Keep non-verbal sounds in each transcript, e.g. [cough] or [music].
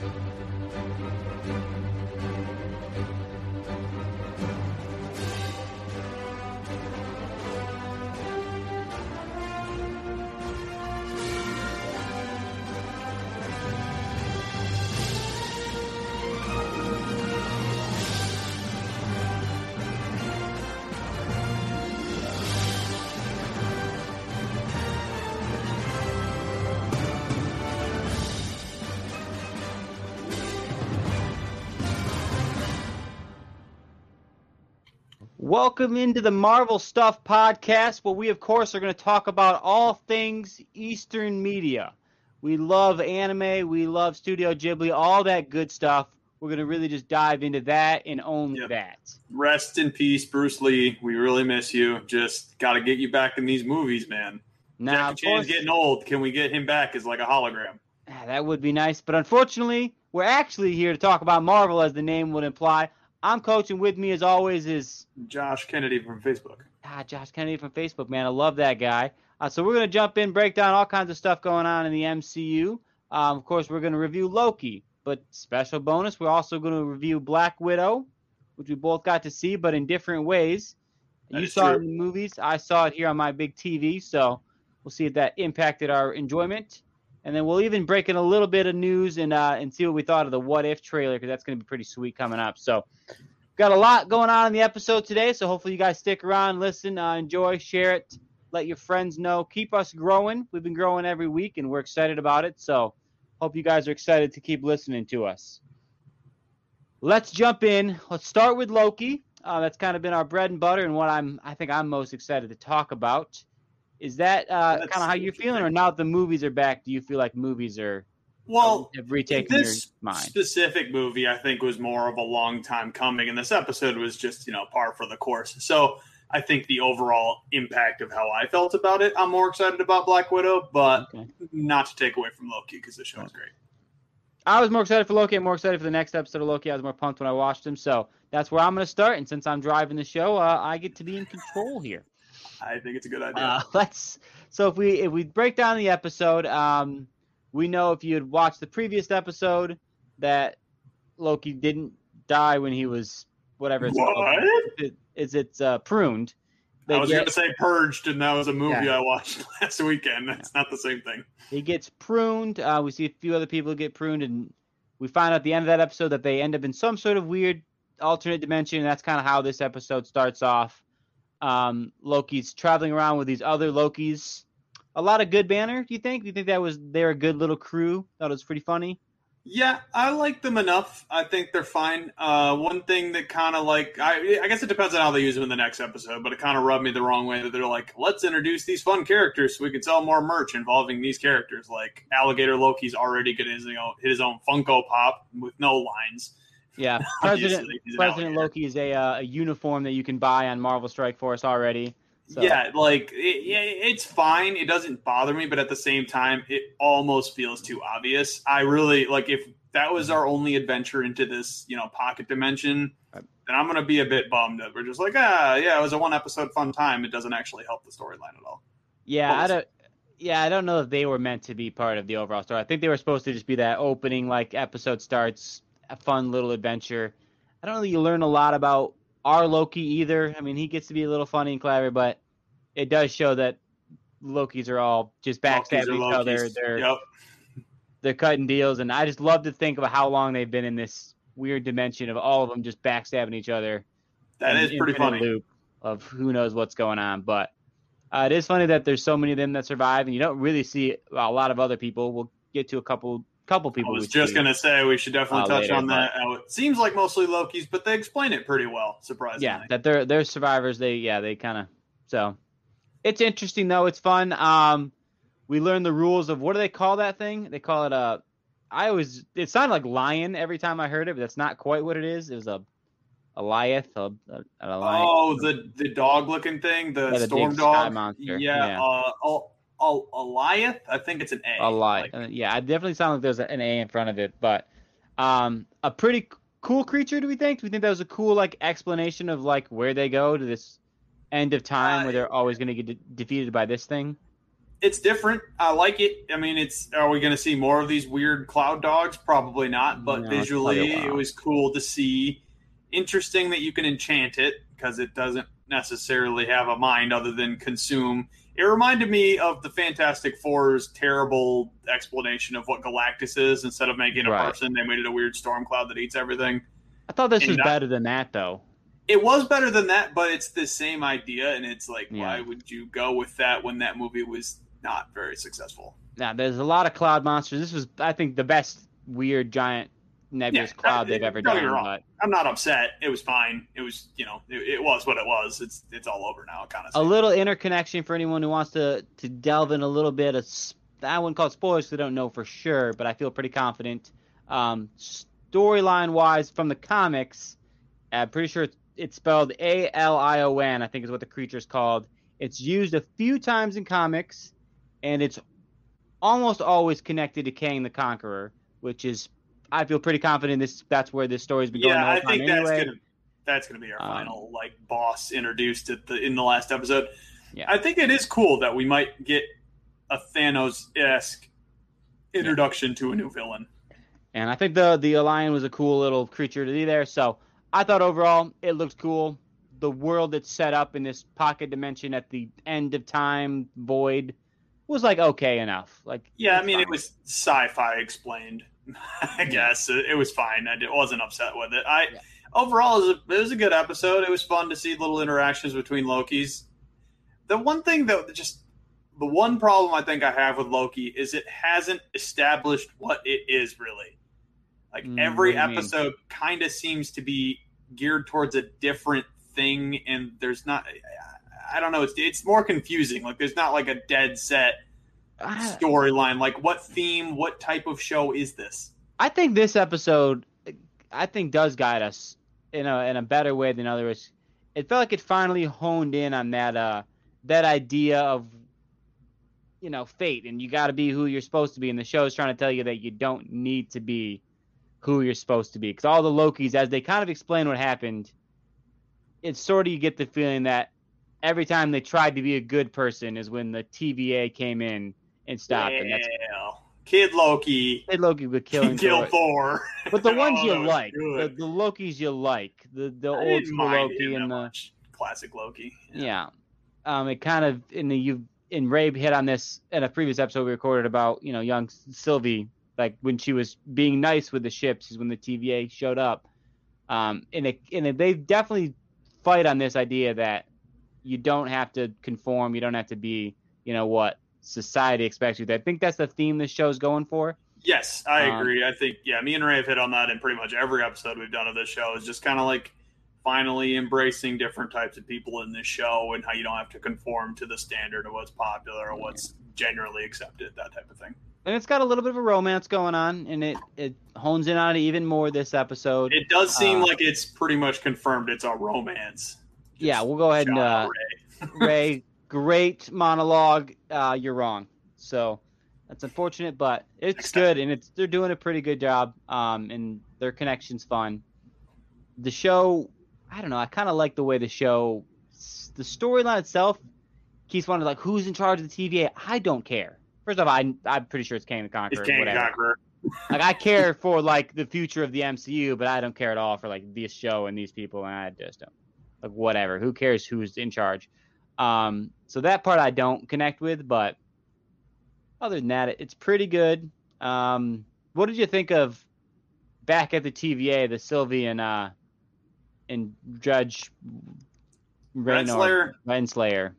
Thank you. Welcome into the Marvel Stuff podcast, where we, of course, are going to talk about all things Eastern media. We love anime, we love Studio Ghibli, all that good stuff. We're going to really just dive into that and only Yep. that. Rest in peace, Bruce Lee. We really miss you. Just got to get you back in these movies, man. Now, Jackie Chan's getting old. Can we get him back as like a hologram? ah, that would be nice, but unfortunately, we're actually here to talk about Marvel, as the name would imply. I'm coaching with me, as always, is Josh Kennedy from Facebook. ah, Josh Kennedy from Facebook, man. I love that guy. Uh, so we're going to jump in, break down all kinds of stuff going on in the MCU. Um, of course, we're going to review Loki, but special bonus, we're also going to review Black Widow, which we both got to see, but in different ways. That you saw it in the movies. I saw it here on my big TV, so we'll see if that impacted our enjoyment. And then we'll even break in a little bit of news and uh, and see what we thought of the What If trailer because that's going to be pretty sweet coming up. So got a lot going on in the episode today. So hopefully you guys stick around, listen, uh, enjoy, share it, let your friends know, keep us growing. We've been growing every week and we're excited about it. So hope you guys are excited to keep listening to us. Let's jump in. Let's start with Loki. Uh, that's kind of been our bread and butter and what I'm I think I'm most excited to talk about. Is that uh, kind of how you're feeling, or now that the movies are back, do you feel like movies are Well, have retaken your this mind? specific movie, I think, was more of a long time coming, and this episode was just you know par for the course. So I think the overall impact of how I felt about it, I'm more excited about Black Widow, but Okay. not to take away from Loki because the show is great. I was more excited for Loki. I'm more excited for the next episode of Loki. I was more pumped when I watched him. So that's where I'm going to start. And since I'm driving the show, uh, I get to be in control here. I think it's a good idea. Uh, [laughs] let's. So if we if we break down the episode, um, we know if you had watched the previous episode that Loki didn't die when he was whatever it's called. What? It, is it's uh, pruned. They I was going to say Purged, and that was a movie Yeah. I watched [laughs] last weekend. That's not the same thing. He gets pruned. Uh, we see a few other people get pruned, and we find out at the end of that episode that they end up in some sort of weird alternate dimension. And that's kind of how this episode starts off. Um, Loki's traveling around with these other Lokis. A lot of good banner. Do you think? Do you think that was they're a good little crew? Thought it was pretty funny. Yeah, I like them enough. I think they're fine. Uh, one thing that kind of like I, I guess it depends on how they use them in the next episode, but it kind of rubbed me the wrong way that they're like, let's introduce these fun characters so we can sell more merch involving these characters. Like Alligator Loki's already getting his, his own Funko Pop with no lines. Yeah, [laughs] President President. Loki is a uh, a uniform that you can buy on Marvel Strike Force already. So, Yeah, like it, yeah, it's fine. It doesn't bother me, but at the same time, it almost feels too obvious. I really like if that was our only adventure into this, you know, pocket dimension. Then I'm gonna be a bit bummed that we're just like, ah, yeah, it was a one episode fun time. It doesn't actually help the storyline at all. Yeah, I don't. Yeah, I don't know if they were meant to be part of the overall story. I think they were supposed to just be that opening, like episode starts, a fun little adventure. I don't you learn a lot about our Loki either. I mean, he gets to be a little funny and clever, but it does show that Lokis are all just backstabbing each other. They're Yep. they're cutting deals, and I just love to think about how long they've been in this weird dimension of all of them just backstabbing each other. That is pretty funny. Loop of who knows what's going on, but uh, it is funny that there's so many of them that survive, and you don't really see a lot of other people. We'll get to a couple couple I people. was just gonna say we should definitely Uh, touch later, on that. How it seems like mostly Loki's, but they explain it pretty well. Surprisingly. yeah, that they're they're survivors. They yeah they kind of so it's interesting though. It's fun. Um, we learn the rules of what do they call that thing? They call it a I always it sounded like lion every time I heard it, but that's not quite what it is. It was a Goliath, a, a, a lion. Oh, the the dog looking thing, the Yeah, the storm dog monster. Yeah, Yeah. Uh, oh, oh, Goliath. I think it's an A. a lie. Like, Uh, yeah, I definitely sound like there's an A in front of it, but um, a pretty c- cool creature. Do we think? Do we think that was a cool like explanation of like where they go to this end of time Uh, where they're always going to get de- defeated by this thing? it's different. I like it. I mean, it's. Are we going to see more of these weird cloud dogs? Probably not. But No, it's probably a visually, it was cool to see. Interesting that you can enchant it because it doesn't necessarily have a mind other than consume. It reminded me of the Fantastic Four's terrible explanation of what Galactus is. Instead of making it a Right. person, they made it a weird storm cloud that eats everything. I thought this And was that- better than that though. It was better than that, but it's the same idea, and it's like, Yeah. why would you go with that when that movie was not very successful? Now there's a lot of cloud monsters. This was, I think, the best weird giant nebulous Yeah, cloud they've ever done. But I'm not upset. It was fine. It was, you know, it, it was what it was. It's it's all over now, kind of. a little interconnection for anyone who wants to to delve in a little bit of I wouldn't call it spoilers 'cause I don't know for sure, but I feel pretty confident. Um, storyline wise, from the comics, I'm pretty sure it's, it's spelled A L I O N. I think is what the creature's called. It's used a few times in comics, and it's almost always connected to Kang the Conqueror, which is I feel pretty confident this that's where this story's been going. yeah, I think that's anyway. gonna that's gonna be our Um, final like boss introduced at the in the last episode. Yeah. I think it is cool that we might get a Thanos esque introduction to a new villain. And I think the the lion was a cool little creature to be there. So I thought overall it looked cool. The world that's set up in this pocket dimension at the end of time void was like okay enough. Like Yeah, I mean, fine. it was sci-fi explained. [laughs] I guess it, it was fine. I wasn't upset with it. I Yeah. overall it was, a, it was a good episode. It was fun to see little interactions between Loki's. The one thing that just the one problem I think I have with Loki is it hasn't established what it is really. Like Mm, every what do you mean? episode kind of seems to be geared towards a different thing, and there's not. I don't know. It's it's more confusing. Like there's not like a dead set storyline. Like, what theme, what type of show is this? I think this episode I think does guide us in a in a better way than others. It felt like it finally honed in on that uh that idea of you know fate and you got to be who you're supposed to be and the show is trying to tell you that you don't need to be who you're supposed to be because all the lokis as they kind of explain what happened it's sort of you get the feeling that every time they tried to be a good person is when the TVA came in and stopped and that's Kid Loki, Kid Loki with killing Kill [laughs] Thor. But the [laughs] ones Oh, you like, the, the Lokis you like, the the I old school Loki and the much. classic Loki. yeah, um, it kind of in the you and Ray hit on this in a previous episode we recorded about you know young Sylvie like when she was being nice with the ships is when the TVA showed up, um, and it and it, they definitely fight on this idea that you don't have to conform, you don't have to be you know what society expects you. to. I think that's the theme this show's going for. Yes, I Um, agree. I think yeah, me and Ray have hit on that in pretty much every episode we've done of this show. Is just kind of like finally embracing different types of people in this show and how you don't have to conform to the standard of what's popular or what's generally accepted, that type of thing. and it's got a little bit of a romance going on, and it it hones in on it even more this episode. It does seem Uh, like it's pretty much confirmed it's a romance. yeah, we'll go ahead and uh, Ray. Ray, great monologue. Uh, you're wrong, so that's unfortunate, but it's good, and it's they're doing a pretty good job. Um, and their connection's fun. The show, I don't know, I kind of like the way the show, the storyline itself keeps wanting like who's in charge of the TVA. I don't care. First off, I I'm pretty sure it's Kang the Conqueror. It's King whatever. Conqueror. [laughs] like I care for like the future of the MCU, but I don't care at all for like this show and these people, and I just don't. Like whatever, who cares who's in charge? Um, so that part I don't connect with, but other than that, it's pretty good. Um, what did you think of back at the TVA, the Sylvie and uh, and Judge Renslayer. Renslayer,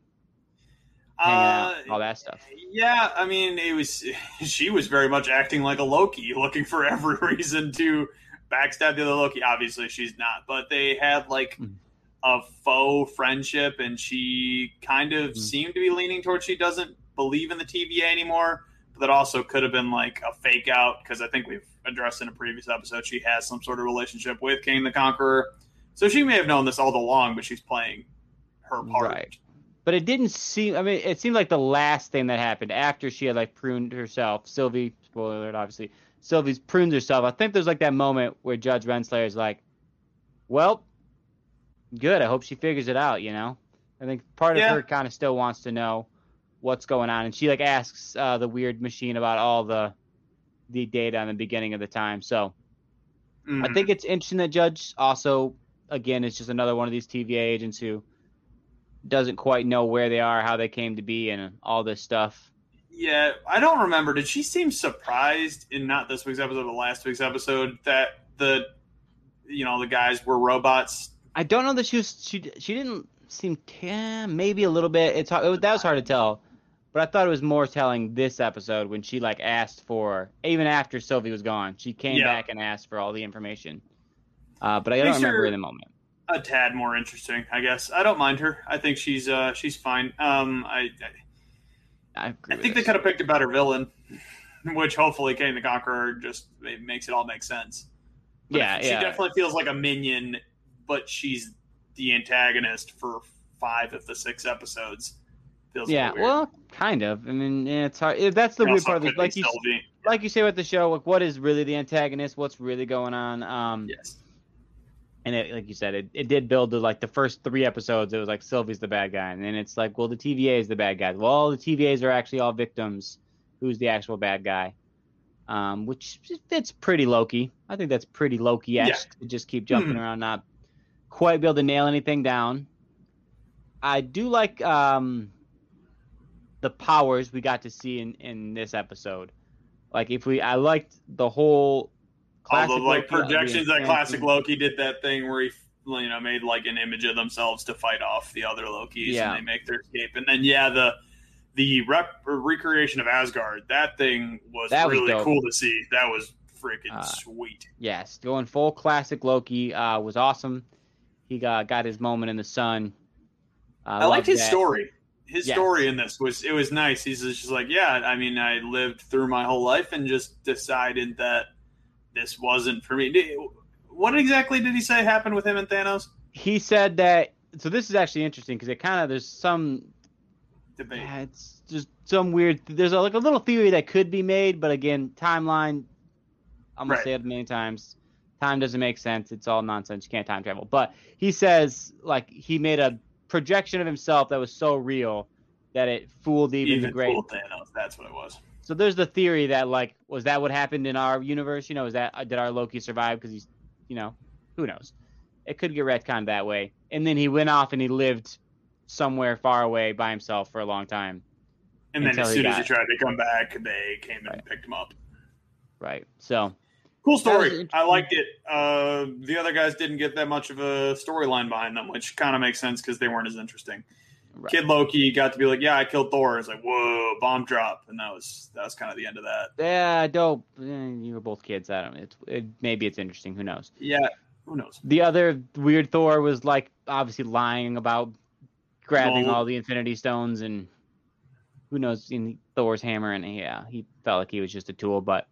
hanging out, Uh, all that stuff? Yeah, I mean, it was [laughs] she was very much acting like a Loki, [laughs] looking for every [laughs] reason to backstab the other Loki. Obviously, she's not, but they had like Mhm. A faux friendship, and she kind of Mhm. seemed to be leaning towards she doesn't believe in the TVA anymore. But that also could have been like a fake out because I think we've addressed in a previous episode she has some sort of relationship with Kang the Conqueror. So she may have known this all along, but she's playing her part. Right. But it didn't seem. I mean, it seemed like the last thing that happened after she had like pruned herself. Sylvie, spoiler alert, obviously. Sylvie's pruned herself. I think there's like that moment where Judge Renslayer is like, "Well, good. I hope she figures it out." You know. I think part Yeah. of her kind of still wants to know what's going on, and she like asks uh, the weird machine about all the the data in the beginning of the time. So Mhm. I think it's interesting that Judge also, again, is just another one of these TVA agents who doesn't quite know where they are, how they came to be, and all this stuff. Yeah, I don't remember. Did she seem surprised in not this week's episode, but last week's episode that the you know the guys were robots? I don't know that she was she she didn't seem yeah, maybe a little bit. It's hard, it, that was hard to tell, but I thought it was more telling this episode when she like asked for even after Sylvie was gone, she came Yeah. back and asked for all the information. Uh, but I don't Makes remember in the moment. A tad more interesting, I guess. I don't mind her. I think she's uh she's fine. Um, I I, I, I think they could have picked a better villain, [laughs] which hopefully Kang the Conqueror just it makes it all make sense. But Yeah, she yeah. definitely feels like a minion, but she's the antagonist for five of the six episodes. Feels Yeah, well, kind of. I mean, yeah, it's hard. if That's the weird part. Of it. Like you, like you say with the show, like what is really the antagonist? What's really going on? Um, Yes. and it, like you said, it, it did build to like the first three episodes. It was like Sylvie's the bad guy, and then it's like, well, the TVA is the bad guy. Well, all the TVAs are actually all victims. Who's the actual bad guy? Um, which fits pretty Loki. I think that's pretty Loki-esque to just keep jumping Hmm. around, not quite be able to nail anything down. I do like um, the powers we got to see in in this episode. Like if we, I liked the whole. All the classic like Loki, projections that classic. Loki did that thing where he you know made like an image of themselves to fight off the other Lokis Yeah. and they make their escape. And then yeah, the the rep recreation of Asgard, that thing was That was really dope. cool to see. That was freaking Uh, sweet. Yes, going full classic Loki uh, was awesome. He got got his moment in the sun. Uh, I liked his that. story. His story in this was it was nice. He's just like, yeah, I mean, I lived through my whole life and just decided that this wasn't for me. What exactly did he say happened with him and Thanos? He said that. So this is actually interesting because it kind of there's some Debate. yeah, it's just some weird. There's a, like a little theory that could be made, but again, timeline. I'm gonna Right. say it a million times. Time doesn't make sense. It's all nonsense. You can't time travel. But he says like he made a projection of himself that was so real that it fooled even, Even the great. Thanos. That's what it was. So there's the theory that like was that what happened in our universe? You know, is that uh, did our Loki survive because he's, you know, who knows? It could get retconned that way. And then he went off and he lived somewhere far away by himself for a long time. And then as he soon as got- he tried to come back, they came and Right. picked him up. Right. So Cool story. I liked it. Uh, the other guys didn't get that much of a storyline behind them, which kind of makes sense because they weren't as interesting. right. Kid Loki got to be like, "Yeah, I killed Thor." It's like, "Whoa, bomb drop," and that was that was kind of the end of that. yeah, dope. Eh, You were both kids. I don't. It's it, maybe it's interesting. Who knows? Yeah, who knows? The other weird Thor was like obviously lying about grabbing all the Infinity Stones and who knows in Thor's hammer and yeah, he felt like he was just a tool, but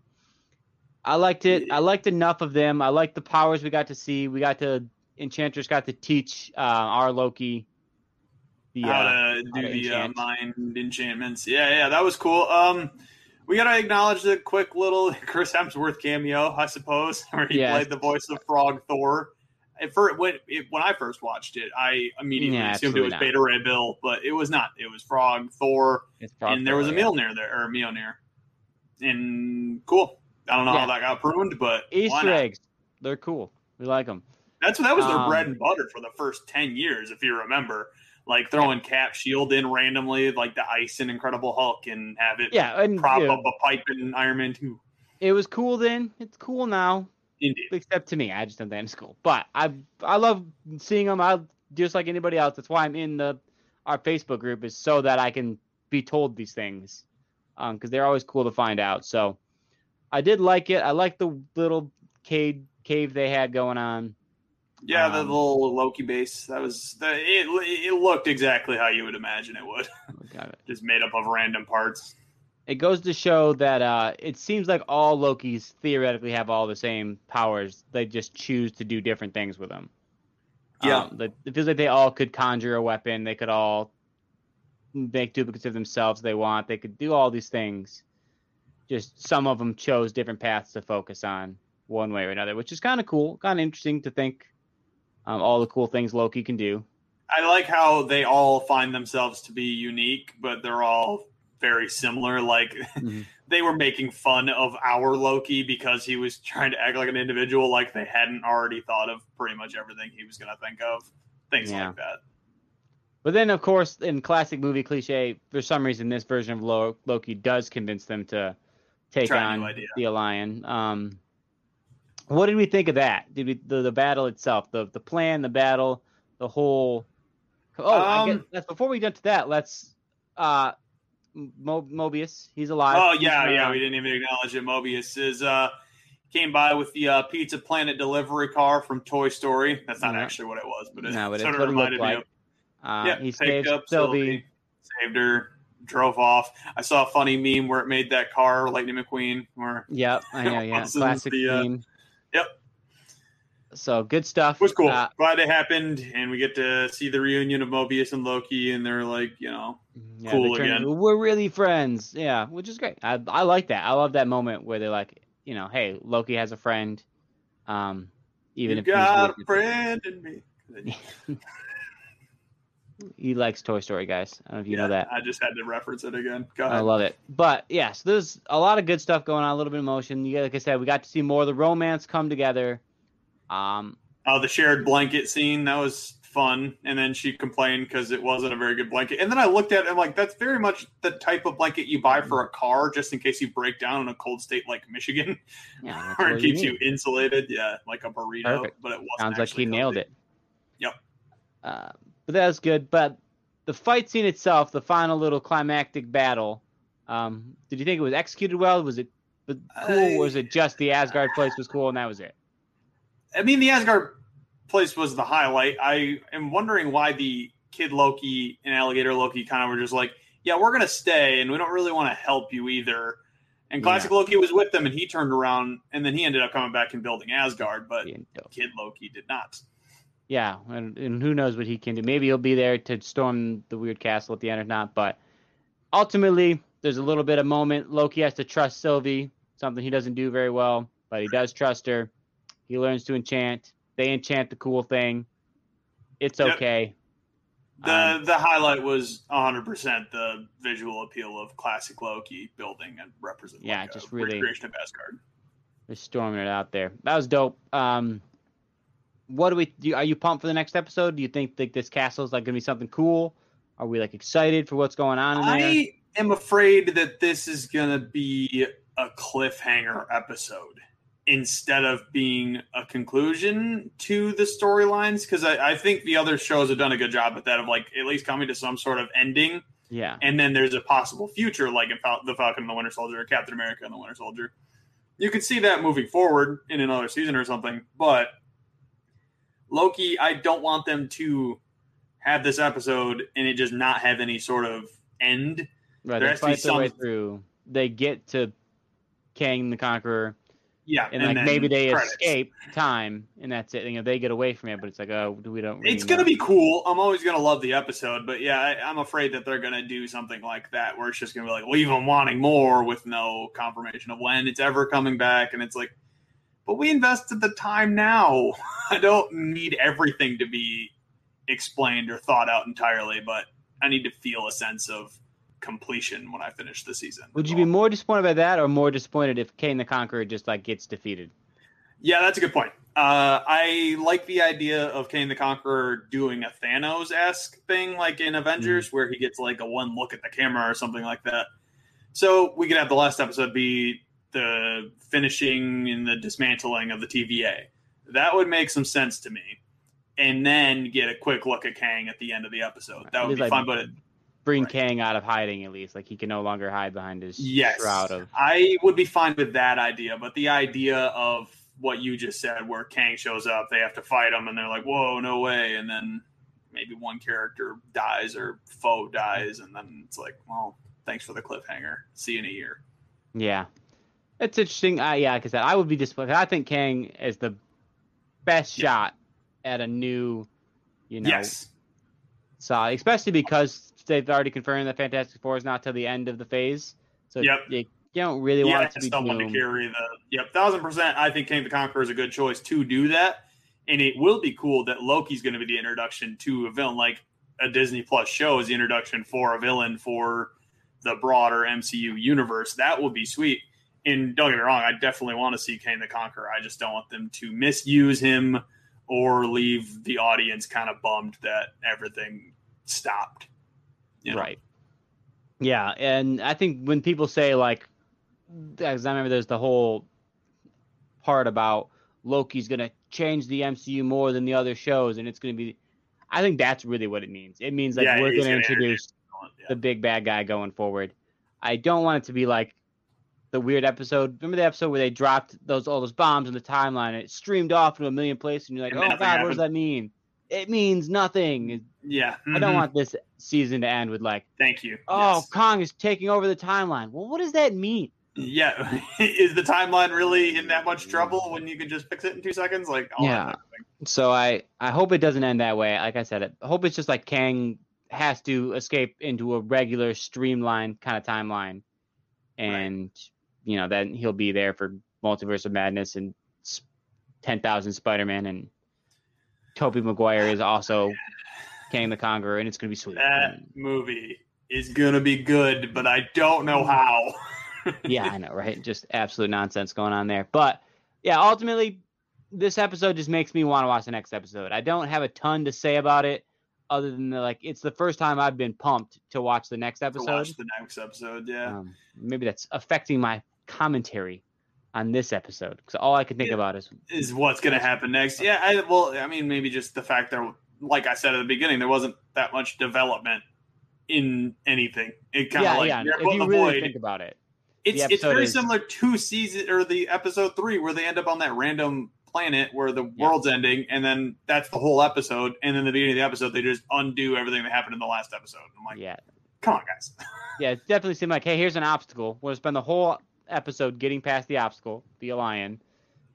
I liked it. I liked enough of them. I liked the powers we got to see. We got to Enchantress got to teach uh, our Loki the how uh, to do how to the uh, mind enchantments. Yeah, yeah, that was cool. Um, we gotta acknowledge the quick little [laughs] Chris Hemsworth cameo, I suppose, [laughs] where he played the voice of Frog Thor. At first, when it, when I first watched it, I immediately Yeah, assumed it was absolutely Beta Ray Bill, but it was not. It was Frog Thor, Frog and there was a Thor, yeah. There, or Mjolnir. And cool. I don't know Yeah. how that got pruned, but Easter eggs. They're cool. We like them. That's that was their Um, bread and butter for the first ten years, if you remember. Like throwing Cap Shield in randomly, like the ice in Incredible Hulk, and have it Yeah, and prop know, up a pipe in Iron Man Two. it was cool then. It's cool now. Indeed. except to me. I just don't think it's cool. But I I love seeing them. I just like anybody else. That's why I'm in the our Facebook group is so that I can be told these things, um, because they're always cool to find out. So I did like it. I like the little cave cave they had going on. Yeah, the Um, little Loki base. That was the, it. It looked exactly how you would imagine it would, [laughs] Got it. just made up of random parts. it goes to show that uh, it seems like all Lokis theoretically have all the same powers. They just choose to do different things with them. Yeah. Um, it feels like they all could conjure a weapon. They could all make duplicates of themselves they want. They could do all these things. Just some of them chose different paths to focus on one way or another, which is kind of cool, kind of interesting to think um, all the cool things Loki can do. I like how they all find themselves to be unique, but they're all very similar. Like Mhm. [laughs] they were making fun of our Loki because he was trying to act like an individual, like they hadn't already thought of pretty much everything he was going to think of. Things Yeah. like that. But then, of course, in classic movie cliche, for some reason, this version of Lo- Loki does convince them to take Try on the Alliance. Um, what did we think of that? Did we the, the battle itself, the the plan, the battle, the whole? Oh, I guess Um, that's before we get to that. Let's uh, Mo- Mobius, he's alive. Oh yeah, yeah. uh, We didn't even acknowledge it. Mobius is uh came by with the uh, Pizza Planet delivery car from Toy Story. That's not Yeah. actually what it was, but it No, but sort of reminded me of. Uh, yeah, he up Sylvie. Sylvie, saved her, drove off. I saw a funny meme where it made that car Lightning McQueen. Where Yep, I [laughs] know. Yeah, classic the, uh, yep. So good stuff. it was cool. Uh, Glad it happened, and we get to see the reunion of Mobius and Loki, and they're like, you know, Yeah, cool again. into, We're really friends. Yeah, which is great. I I like that. I love that moment where they're like, you know, hey, Loki has a friend. Um, even you if he's got a friend in me. [laughs] he likes Toy Story, guys. I don't know if you know that. I just had to reference it again. I love it. But yes, there's a lot of good stuff going on. A little bit of emotion. You, like I said, we got to see more of the romance come together. Um, Oh, the shared blanket scene that was fun. And then she complained because it wasn't a very good blanket. And then I looked at it and I'm like, that's very much the type of blanket you buy for a car, just in case you break down in a cold state like Michigan, [laughs] yeah, where it keeps need. you insulated. Yeah, like a burrito. Perfect. But it wasn't. Sounds like he actually nailed it. Yep. Uh, but that was good. But the fight scene itself, the final little climactic battle, um, did you think it was executed well? Was it cool? I- or was it just the Asgard place was cool and that was it? I mean, the Asgard place was the highlight. I am wondering why the kid Loki and Alligator Loki kind of were just like, yeah, we're going to stay and we don't really want to help you either. And classic Loki was with them and he turned around and then he ended up coming back and building Asgard, but Yeah, kid Loki did not. Yeah, and, and who knows what he can do? Maybe he'll be there to storm the weird castle at the end or not. But ultimately, there's a little bit of moment. Loki has to trust Sylvie, something he doesn't do very well, but he does trust her. He learns to enchant. They enchant the cool thing. It's Yep. okay. The Um, the highlight was 100% the visual appeal of classic Loki building and representing Yeah, like just really- recreation of Asgard. They're storming it out there. That was dope. Um, what do we? Do, are you pumped for the next episode? Do you think like this castle is like gonna be something cool? Are we like excited for what's going on in there? I am afraid that this is going to be a cliffhanger episode instead of being a conclusion to the storylines. Because I, I think the other shows have done a good job at that of like at least coming to some sort of ending, yeah. and then there's a possible future, like in Fal- the Falcon and the Winter Soldier, or Captain America and the Winter Soldier. You could see that moving forward in another season or something, but Loki, I don't want them to have this episode and it just not have any sort of end. Right, There they has to be fight their way some- through. They get to Kang the Conqueror, Yeah, and, like then maybe they credits. escape time, and that's it. You know, they get away from it, but it's like, oh, we don't. Really It's gonna know. be cool. I'm always gonna love the episode, but yeah, I, I'm afraid that they're gonna do something like that, where it's just gonna be like leave them wanting more with no confirmation of when it's ever coming back, and it's like, but we invested the time now. [laughs] I don't need everything to be explained or thought out entirely, but I need to feel a sense of completion when I finish the season. Would you be more disappointed by that, or more disappointed if Kang the Conqueror just like gets defeated? Yeah, that's a good point. Uh, I like the idea of Kang the Conqueror doing a Thanos esque thing, like in Avengers, where he gets like a one look at the camera or something like that. So we could have the last episode be the finishing and the dismantling of the TVA. That would make some sense to me. And then get a quick look at Kang at the end of the episode. That would be like- fun, but it, Bring Right. Kang out of hiding at least, like he can no longer hide behind his yes, shroud of. I would be fine with that idea, but the idea of what you just said, where Kang shows up, they have to fight him, and they're like, "Whoa, no way!" And then maybe one character dies or foe dies, and then it's like, well, thanks for the cliffhanger. See you in a year. Yeah, it's interesting. Uh, yeah, like I said, I would be disappointed. I think Kang is the best yeah. shot at a new, you know, yes. So especially because they've already confirmed that Fantastic Four is not till the end of the phase. So yep. you, you don't really yeah, want it to be someone to carry the. Yep, thousand percent. I think Kang the Conqueror is a good choice to do that, and it will be cool that Loki's going to be the introduction to a villain like a Disney Plus show is the introduction for a villain for the broader MCU universe. That would be sweet. And don't get me wrong, I definitely want to see Kang the Conqueror. I just don't want them to misuse him or leave the audience kind of bummed that everything stopped. You know? Right. Yeah, and I think when people say like, because I remember there's the whole part about Loki's going to change the MCU more than the other shows, and it's going to be. I think that's really what it means. It means like yeah, we're going to introduce yeah. the big bad guy going forward. I don't want it to be like the weird episode. Remember the episode where they dropped those all those bombs in the timeline and it streamed off into a million places, and you're like, and "Oh God, happened. what does that mean?" It means nothing. Yeah, mm-hmm. I don't mm-hmm. want this season to end with like, "Thank you." Oh, yes. Kang is taking over the timeline. Well, what does that mean? Yeah, [laughs] is the timeline really in that much trouble when you can just fix it in two seconds? Like, yeah. So I I hope it doesn't end that way. Like I said, I hope it's just like Kang has to escape into a regular streamlined kind of timeline, and right. You know then he'll be there for Multiverse of Madness and ten thousand Spider Man and Tobey Maguire is also Kang the Conqueror, and it's gonna be sweet. That movie is gonna be good, but I don't know how. [laughs] yeah, I know, right? Just absolute nonsense going on there. But yeah, ultimately, this episode just makes me want to watch the next episode. I don't have a ton to say about it other than the, like it's the first time I've been pumped to watch the next episode. To watch the next episode, yeah. Um, maybe that's affecting my commentary on this episode because all I can think yeah, about is is what's going to happen next. Yeah, I, well, I mean, maybe just the fact that, like I said at the beginning, there wasn't that much development in anything. It kind of yeah, like yeah. If you really think about it, it's it's very is... similar to season or the episode three where they end up on that random planet where the yeah. world's ending, and then that's the whole episode. And then the beginning of the episode, they just undo everything that happened in the last episode. I'm like, yeah, come on, guys. [laughs] yeah, it definitely seemed like, hey, here's an obstacle. We'll spend the whole episode getting past the obstacle, be a lion.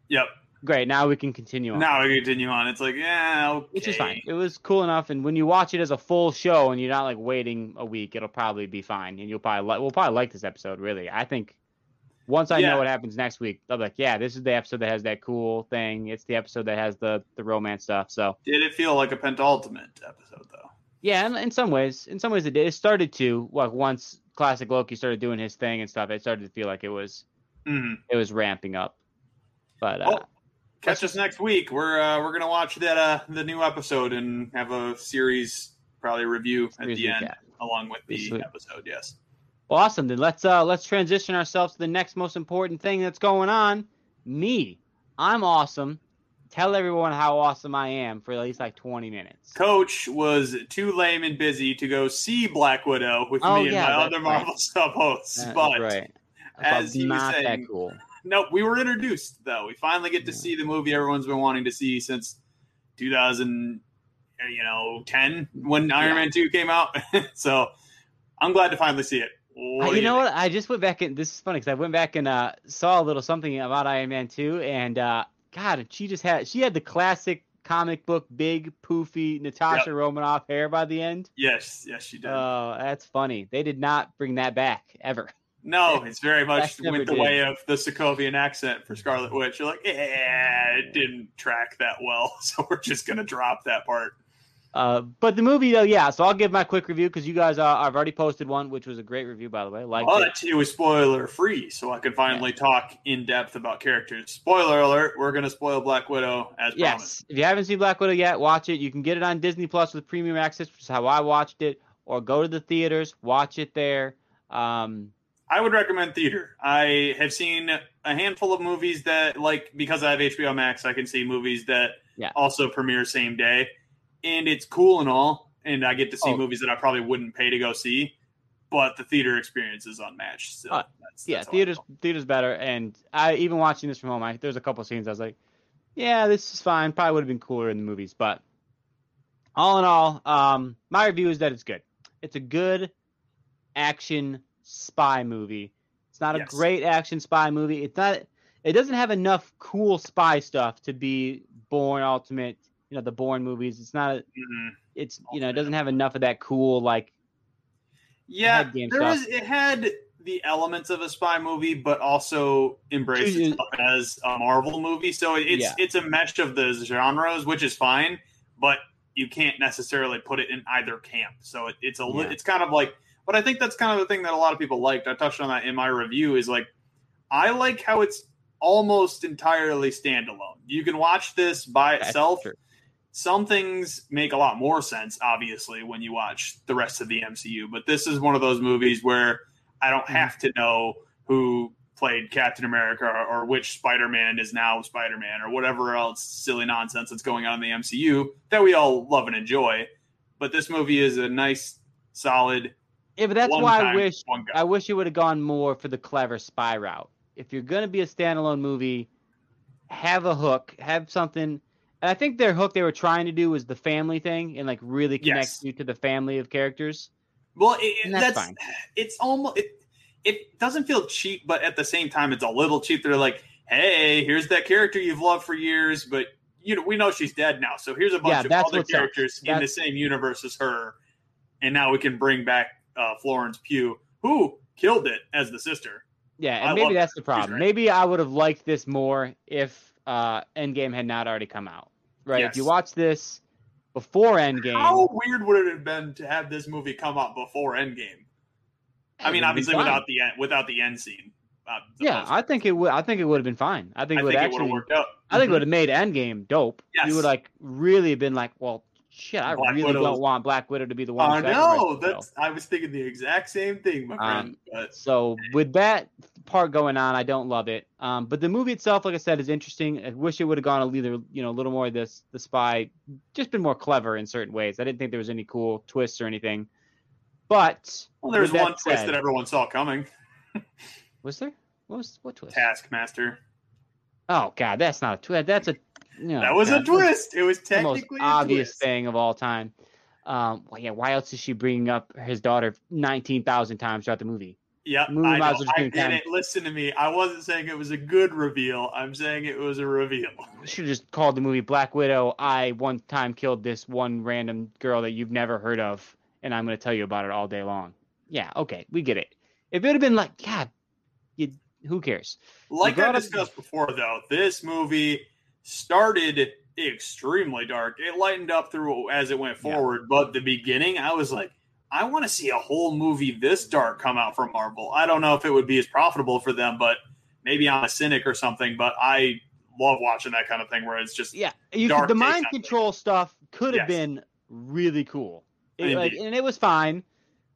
Yep. Great. Now we can continue on. Now we continue on. It's like, yeah, okay. Which is fine. It was cool enough, and when you watch it as a full show and you're not like waiting a week, it'll probably be fine, and you'll probably li- we'll probably like this episode. Really, I think once I yeah. know what happens next week, I'll be like, yeah, this is the episode that has that cool thing. It's the episode that has the the romance stuff. So did it feel like a penultimate episode though? Yeah, in, in some ways, in some ways it did. It started to like once classic Loki started doing his thing and stuff. It started to feel like it was mm-hmm. it was ramping up. But uh, catch us next week. We're uh, we're gonna watch that uh, the new episode and have a series probably review at the end along with the Sweet. episode. Yes. Well, Awesome. Then let's uh let's transition ourselves to the next most important thing that's going on. Me. I'm awesome. Tell everyone how awesome I am for at least like 20 minutes. Coach was too lame and busy to go see Black Widow with oh, me yeah, and my other Marvel [laughs] right. sub hosts. but right. as he was saying, cool. No, we were introduced though. We finally get to yeah. see the movie everyone's been wanting to see since 2000, you know, 10 when Iron yeah. Man 2 came out. [laughs] so I'm glad to finally see it. Uh, you know what? I just went back and this is funny because I went back and uh, saw a little something about Iron Man 2, and uh, God, she just had she had the classic comic book big poofy Natasha yep. Romanoff hair by the end. Yes, yes, she did. Oh, that's funny. They did not bring that back ever. No, it's very much went the did. way of the Sokovian accent for Scarlet Witch. You're like, yeah, it didn't track that well, [laughs] so we're just gonna drop that part. Uh, but the movie, though, yeah. So I'll give my quick review because you guys, uh, I've already posted one, which was a great review, by the way. Like, but it. it was spoiler free, so I could finally yeah. talk in depth about characters. Spoiler alert: We're gonna spoil Black Widow as yes. promised. If you haven't seen Black Widow yet, watch it. You can get it on Disney Plus with premium access, which is how I watched it, or go to the theaters, watch it there. Um, I would recommend theater. I have seen a handful of movies that, like, because I have HBO Max, I can see movies that yeah. also premiere same day and it's cool and all, and I get to see oh. movies that I probably wouldn't pay to go see, but the theater experience is unmatched. So uh, that's, yeah, theaters theaters better, and I even watching this from home, I, there's a couple scenes I was like, yeah, this is fine. Probably would have been cooler in the movies, but all in all, um, my review is that it's good. It's a good action spy movie. It's not a Yes. great action spy movie. It's not. It doesn't have enough cool spy stuff to be Bourne Ultimatum. You know the Bourne movies. It's not. Mhm. It's you know it doesn't have enough of that cool like Yeah, there stuff. was. It had the elements of a spy movie, but also embraced itself as a Marvel movie. So it's Yeah. it's a mesh of the genres, which is fine, but you can't necessarily put it in either camp. So it, it's a Yeah. it's kind of like. But I think that's kind of the thing that a lot of people liked. I touched on that in my review. Is like I like how it's almost entirely standalone. You can watch this by itself. Some things make a lot more sense obviously when you watch the rest of the MCU but this is one of those movies where I don't mm-hmm. have to know who played Captain America or, or which Spider-Man is now Spider-Man or whatever else silly nonsense that's going on in the MCU that we all love and enjoy but this movie is a nice solid Yeah, but that's why I wish. I wish it would have gone more for the clever spy route. If you're gonna be a standalone movie, have a hook, have something. And I think their hook they were trying to do was the family thing and like really connect Yes. you to the family of characters. Well, it, And that's, that's fine. it's almost it, it doesn't feel cheap, but at the same time, it's a little cheap. They're like, hey, here's that character you've loved for years, but you know we know she's dead now, so here's a bunch Yeah, of other characters in the same universe as her, and now we can bring back uh, Florence Pugh, who killed it as the sister. Yeah, and I maybe love that's the problem. great. Maybe I would have liked this more if uh Endgame had not already come out. Right? If you watch this before Endgame, How weird would it have been to have this movie come out before Endgame? I mean, obviously without the end, without the end scene. Uh, Yeah, I think it would. I think it would have been fine. I think it would it actually. out. I think it Mhm. would have made Endgame dope. Yes. You would like really been like, well, shit, I Black really Widow's- don't want Black Widow to be the one. I know. That's. I was thinking the exact same thing, my friend. Um, but So with that part going on, I don't love it. Um, but the movie itself, like I said, is interesting. I wish it would have gone a little, you know a little more of this the spy, just been more clever in certain ways. I didn't think there was any cool twists or anything. But well, there's with that one twist said- that everyone saw coming. was there? What was what twist? Taskmaster. Oh god, that's not a twist. That's a that was a twist. It was the most technically obvious thing of all time. Um, well, yeah, why else is she bringing up his daughter nineteen thousand times throughout the movie? Yep, Movie I know. I do get ten. it. Listen to me. I wasn't saying it was a good reveal. I'm saying it was a reveal. [laughs] She just called the movie Black Widow. I one time killed this one random girl that you've never heard of, and I'm going to tell you about it all day long. Yeah, okay, we get it. If it had been like, God, you, who cares? Like I up- discussed before, though, this movie started extremely dark. It lightened up through as it went Yeah. forward, but the beginning, I was like, I want to see a whole movie this dark come out from Marvel. I don't know if it would be as profitable for them, but maybe I'm a cynic or something. But I love watching that kind of thing where it's just Yeah, you the mind control stuff could have Yes. been really cool. It, like, and it was fine,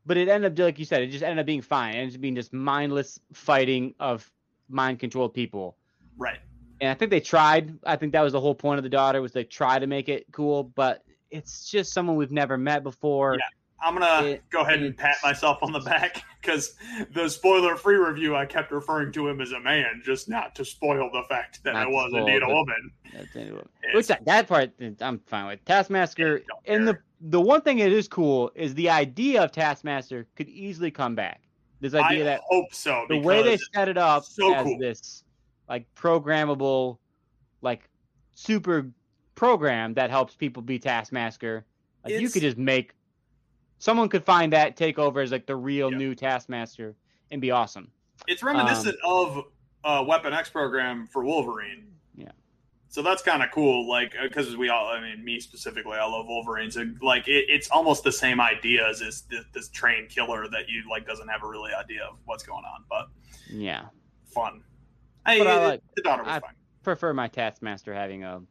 but it ended up like you said, it just ended up being fine. It ended up being just mindless fighting of mind controlled people. right. And I think they tried. I think that was the whole point of the daughter was they try to make it cool, but it's just someone we've never met before. Yeah. I'm gonna It- go ahead and pat myself on the back [laughs] because the spoiler-free review I kept referring to him as a man, just not to spoil the fact that I was spoil indeed a woman. That's anyway. It's- Which that, that part eh, I'm fine with. Taskmaster and the the one thing that is cool is the idea of Taskmaster could easily come back. This idea I that hope so. the way they set it up so as cool. this like programmable, like super program that helps people be Taskmaster. Like you could just make someone could find that take over as like the real Yep. new Taskmaster and be awesome. It's reminiscent of uh, Weapon X program for Wolverine. Yeah. So that's kind of cool, like because we all, I mean, me specifically, I love Wolverine. So like, it, it's almost the same idea as this, this this trained killer that you like doesn't have a really idea of what's going on, but Yeah. fun. I, I like- the daughter was I- fine. Prefer my Taskmaster having a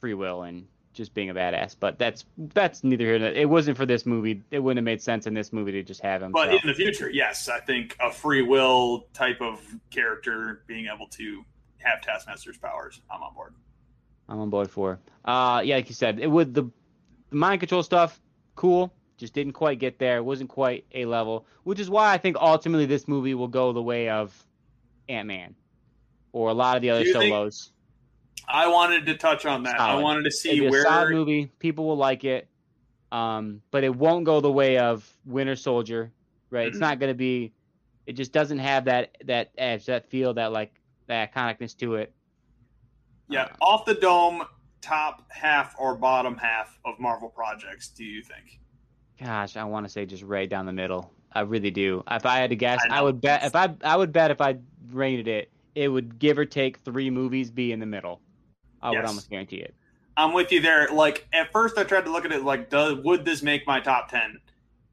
free will and just being a badass, but that's that's neither here nor It wasn't for this movie. It wouldn't have made sense in this movie to just have him. But so. in the future, yes, I think a free will type of character being able to have Taskmaster's powers, I'm on board. I'm on board for. Uh, yeah, like you said, it would the, the mind control stuff, cool. Just didn't quite get there. It wasn't quite a level, which is why I think ultimately this movie will go the way of Ant Man, or a lot of the other Do you think- solos. I wanted to touch on that. I wanted to It'd see a where solid movie. People will like it, um, but it won't go the way of Winter Soldier. Right? It's Mhm. not going to be It just doesn't have that that edge, that feel, that like that iconicness to it. Yeah, off the dome, top half or bottom half of Marvel projects. Do you think? Gosh, I want to say just right down the middle. I really do. If I had to guess, I I, would bet if I I would bet if I rated it, it would give or take three movies be in the middle. I would almost guarantee it. I'm with you there. Like at first, I tried to look at it like, does would this make my top ten?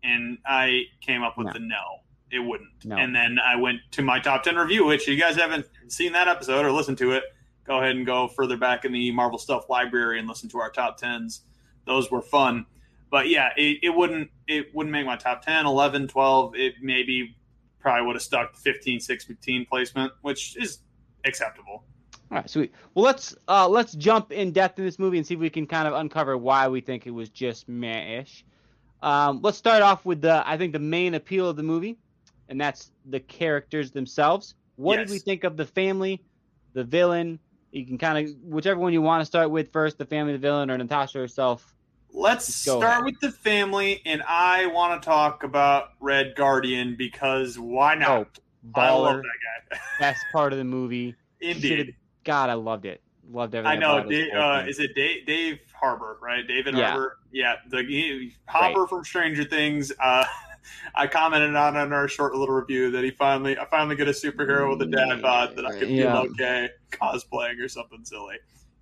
And I came up with No. the no, it wouldn't. No. And then I went to my top ten review, which you guys haven't seen that episode or listened to it. Go ahead and go further back in the Marvel Stuff library and listen to our top tens. Those were fun. But yeah, it, it wouldn't it wouldn't make my top 10, 11, 12. It maybe probably would have stuck 15, 16 placement, which is acceptable. All right, sweet. Well, let's uh, let's jump in depth in this movie and see if we can kind of uncover why we think it was just meh-ish. Um, let's start off with the I think the main appeal of the movie, and that's the characters themselves. What did we think of the family, the villain? You can kind of whichever one you want to start with first, the family, the villain, or Natasha herself. Let's Go start ahead. with the family, and I want to talk about Red Guardian because why not? Oh, I love baller, that guy. [laughs] best part of the movie. Indeed. Should've- God, I loved it. Loved everything. I know. Dave, uh, is it Dave, Dave Harbour, right? David Yeah. Harbour. Yeah, the he, Hopper from Stranger Things. Uh, [laughs] I commented on in our short little review that he finally, I finally get a superhero with a dad bod that I can Yeah. okay cosplaying or something silly.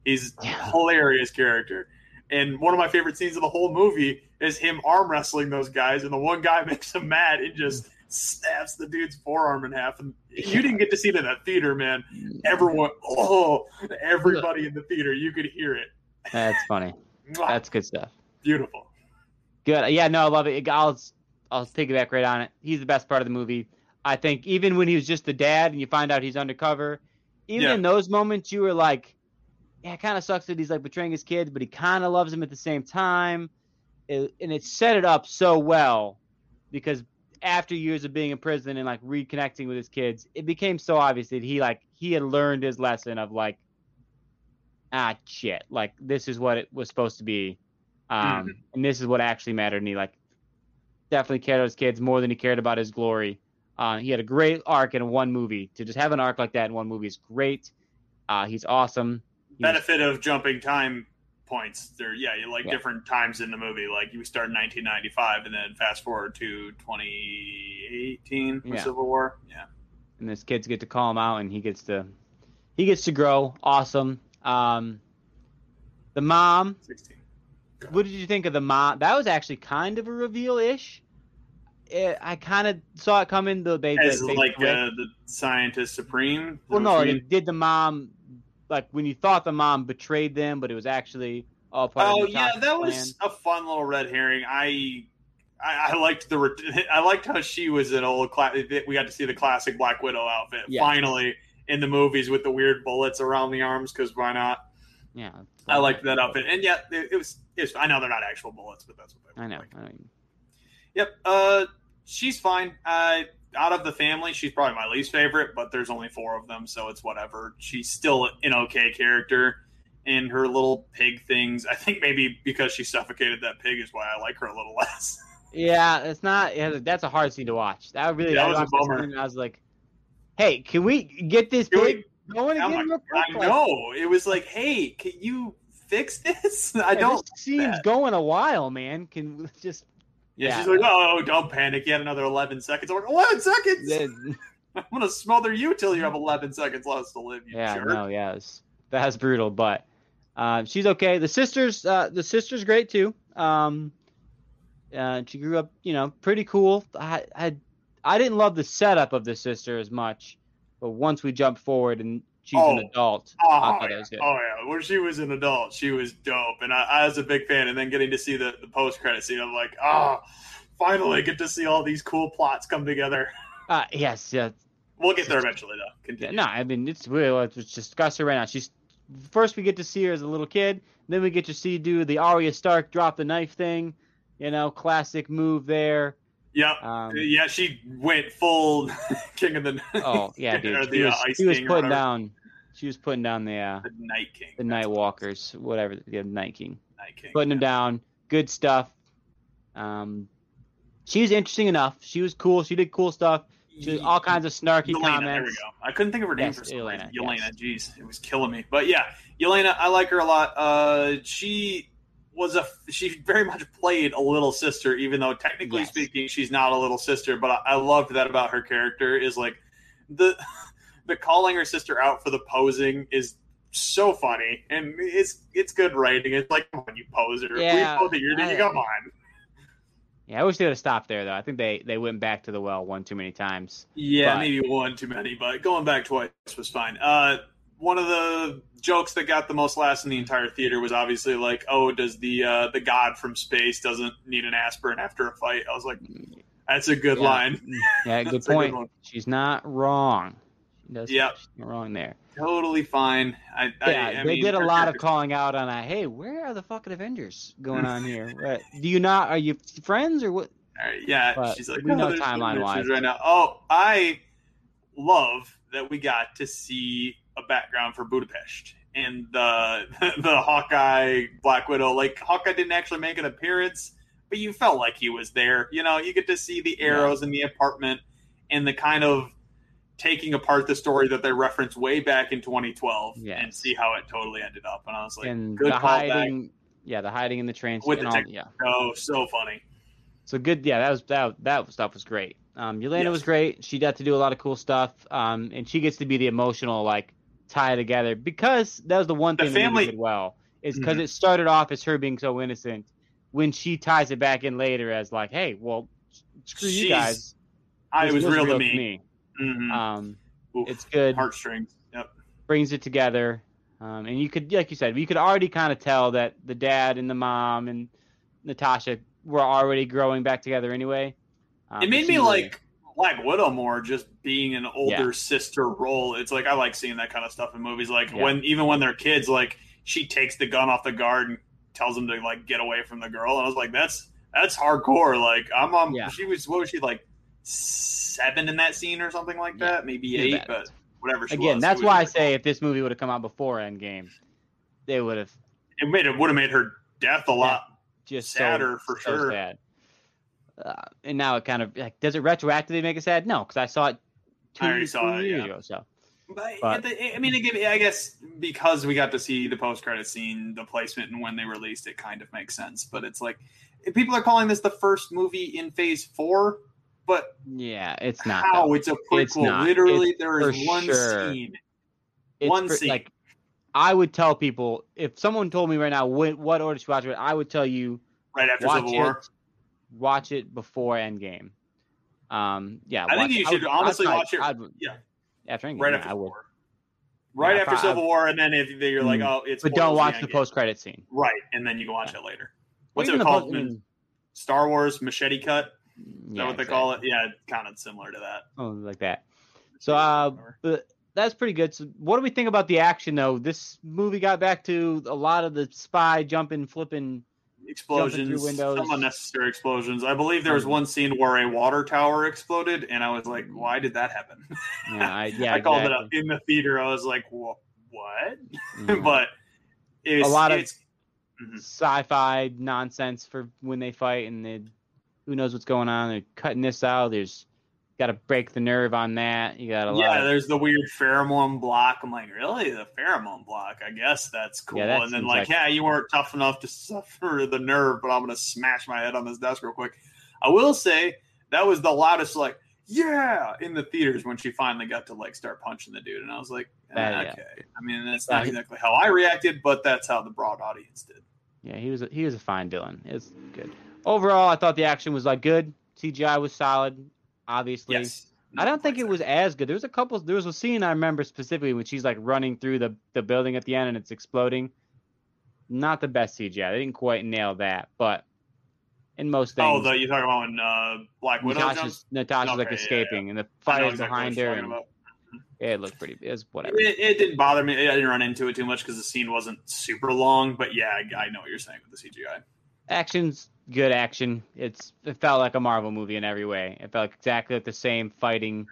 He's a Yeah. hilarious character. And one of my favorite scenes of the whole movie is him arm wrestling those guys, and the one guy [laughs] makes him mad and just snaps the dude's forearm in half. And you didn't get to see it in that theater, man. Everyone, oh, everybody in the theater, you could hear it. That's funny. [laughs] That's good stuff. beautiful. Good. Yeah, no, I love it. I'll I'll piggyback right on it. He's the best part of the movie. I think even when he was just the dad and you find out he's undercover, even Yeah. in those moments you were like, yeah, it kind of sucks that he's like betraying his kids, but he kind of loves them at the same time. It, and it set it up so well because after years of being in prison and like reconnecting with his kids, it became so obvious that he like he had learned his lesson of like, ah, shit, like this is what it was supposed to be, um, Mhm. and this is what actually mattered. And he like definitely cared about his kids more than he cared about his glory. Uh, he had a great arc in one movie. To just have an arc like that in one movie is great. Uh, he's awesome. Benefit of jumping time points. There, yeah, you like different times in the movie. Like you start in 1995 and then fast forward to 2018 for Yeah. Civil War. Yeah, and this kids get to call him out, and he gets to he gets to grow. Awesome. Um, the mom. 16. What did you think of the mom? That was actually kind of a reveal ish. I kind of saw it coming. The baby, As like uh, the scientist supreme. well, no, did the mom like when you thought the mom betrayed them, but it was actually all part of the biggest. Oh yeah, that was a fun little red herring. I. I, I liked the [laughs] I liked how she was an old cla- we got to see the classic Black Widow outfit Yeah. finally in the movies with the weird bullets around the arms because why not? yeah. I liked that outfit, and yeah, it, it was. It was I know they're not actual bullets, but that's what they I know. Like. I know. Yep. Uh, she's fine. Uh, out of the family, she's probably my least favorite, but there's only four of them, so it's whatever. She's still an okay character, and her little pig things. I think maybe because she suffocated that pig is why I like her a little [laughs] less. Yeah, it's not. Yeah, that's a hard scene to watch. That really. Yeah, that was a bummer. I was like, "Hey, can we get this Can we- pig going Oh again?" quick? I know. It was like, hey, can you fix this? [laughs] I yeah, don't. This scene's that. going a while, man. Can just Yeah, Yeah. she's like, oh, don't panic. You had another 11 seconds. I'm like, 11 seconds? [laughs] I'm going to smother you till you have 11 seconds left to live, you yeah, jerk. no, yeah, it's, that's brutal, but uh, she's okay. The sisters, uh, the sister's great too. Um, uh, she grew up, you know, pretty cool. I, I, I didn't love the setup of the sister as much, but once we jump forward and she's an Oh. adult, Oh, I thought yeah. that was good. oh yeah, when she was an adult, she was dope, and I, I was a big fan. And then getting to see the, the post credit scene, I'm like, ah, finally get to see all these cool plots come together. [laughs] Uh, yes, yeah, We'll get there eventually, though. Continue. no, I mean it's just discuss her right now. She's first we get to see her as a little kid, then we get to see do the Arya Stark drop the knife thing. You know, classic move there. Yep. Um, yeah, she went full [laughs] King of the. oh [laughs] yeah, dude. the She uh, was, Ice she was putting down. She was putting down the uh, the Night King. the Night Walkers, whatever the Night King, Night King. putting them down. Good stuff. Um, she was interesting enough. She was cool. She did cool stuff. to all kinds of snarky Yelena, comments. There we go. I couldn't think of her name Yes, for some Yelena, reason. Yelena, yes. jeez, it was killing me. But yeah, Yelena, I like her a lot. Uh, she was a she very much played a little sister, even though technically Yes. speaking, she's not a little sister. But I, I loved that about her character is like the [laughs] the calling her sister out for the posing is so funny and it's it's good writing. It's like, come on, you poser. Yeah, we both at your I- come on. Yeah, I wish they would have stopped there though. I think they they went back to the well one too many times. Yeah, But- maybe one too many, but going back twice was fine. Uh, one of the jokes that got the most laughs in the entire theater was obviously like, "Oh, does the uh, the god from space doesn't need an aspirin after a fight?" I was like, "That's a good Yeah. line, [laughs] Yeah, good a good point. She's not wrong. She does. Yep. wrong there. totally fine." I, I, Yeah, I they mean, did a lot of calling out on that. Hey, where are the fucking Avengers going on here? [laughs] What, do you not? Are you friends or what? Right, yeah, But she's like, we know timeline-wise. right now. Oh, I love that we got to see a background for Budapest and the [laughs] the Hawkeye Black Widow. Like Hawkeye didn't actually make an appearance, but you felt like he was there. You know, you get to see the arrows in the apartment and the kind of taking apart the story that they referenced way back in 2012 and see how it totally ended up. And I was like, and good the hiding. Yeah, the hiding in the train. With and the all, yeah. Oh, so funny. So good, yeah. That was that. That stuff was great. Um, Yelena Yes. was great. She got to do a lot of cool stuff. Um, and she gets to be the emotional like tie together because that was the one thing the family- did well is because Mhm. it started off as her being so innocent. When she ties it back in later as like, hey, well, screw you guys. I This was real, to me. Mhm. Um, Oof. it's good. Heartstrings. Yep. brings it together. Um, and you could, like you said, you could already kind of tell that the dad and the mom and Natasha were already growing back together anyway. Um, it made me really- like Black Widow more, just being an older Yeah. sister role. It's like I like seeing that kind of stuff in movies. Like Yeah. when even when they're kids, like she takes the gun off the guard and tells them to like get away from the girl, and I was like, that's that's hardcore. Like I'm on. Yeah. She was what was she like seven in that scene or something like that, maybe eight, bad. but whatever. She again, was, that's why I say if this movie would have come out before Endgame, they would have it made it would have made her death a lot. just Sadder so, for so sure. sad. Uh, and now it kind of like does it retroactively make it sad? No, because I saw it two, I saw it, years yeah. ago. So But, But- the- I mean, it gave, I guess because we got to see the post credit scene, the placement, and when they released it, kind of makes sense. But it's like people are calling this the first movie in Phase Four, but yeah, it's not. how? though. It's a prequel. It's. Literally, It's there is one sure. scene. It's one for- scene. like I would tell people if someone told me right now what, what order to watch it, I would tell you Right after Civil it, War, watch it before Endgame. Um, yeah, I think watch- you would- should honestly I'd- watch it- I'd- yeah. after Endgame. right yeah, after I Civil would, War, right Yeah, after Civil War, and then if you're like, Mm. oh, it's but don't watch the Endgame. post credit scene. right, and then you can watch it later. What's it called? post- I mean, Star Wars Machete Cut. Is yeah, that what they call it? Yeah, kind of similar to that. Oh, like that. So, uh, but that's pretty good. So, what do we think about the action, though? This movie got back to a lot of the spy jumping, flipping. Explosions, some unnecessary explosions. I believe there was one scene where a water tower exploded, and I was like, "Why did that happen?" Yeah, I, [laughs] yeah, I called it up in the theater. I was like, "Wha- "What?" Yeah. [laughs] but it's, A lot of- Mhm. sci-fi nonsense for when they fight, and they, who knows what's going on? They're cutting this out. There's got to break the nerve on that. You got to yeah. of- There's the weird pheromone block. I'm like, really? The pheromone block? I guess that's cool. Yeah, that and then like, like- yeah, you weren't tough enough to [laughs] suffer the nerve, but I'm gonna smash my head on this desk real quick. I will say that was the loudest like. Yeah, in the theaters when she finally got to like start punching the dude, and I was like, eh, That- yeah. okay. I mean, that's not exactly how I reacted, but that's how the broad audience did. Yeah, he was a, he was a fine villain. It's good. Overall, I thought the action was like good. CGI was solid. Obviously, Yes, I don't think it was as good. There was a couple. There was a scene I remember specifically when she's like running through the the building at the end and it's exploding. Not the best CGI. They didn't quite nail that, but in most things, Oh, the you talking about when uh, Black Widow Natasha's? Natasha's like Okay, yeah, escaping and the fire exactly behind her, and about. it looked pretty. It was whatever. It, it didn't bother me. I didn't run into it too much because the scene wasn't super long. But yeah, I, I know what you're saying with the CGI. Action's good action. It's it felt like a Marvel movie in every way. It felt exactly like the same fighting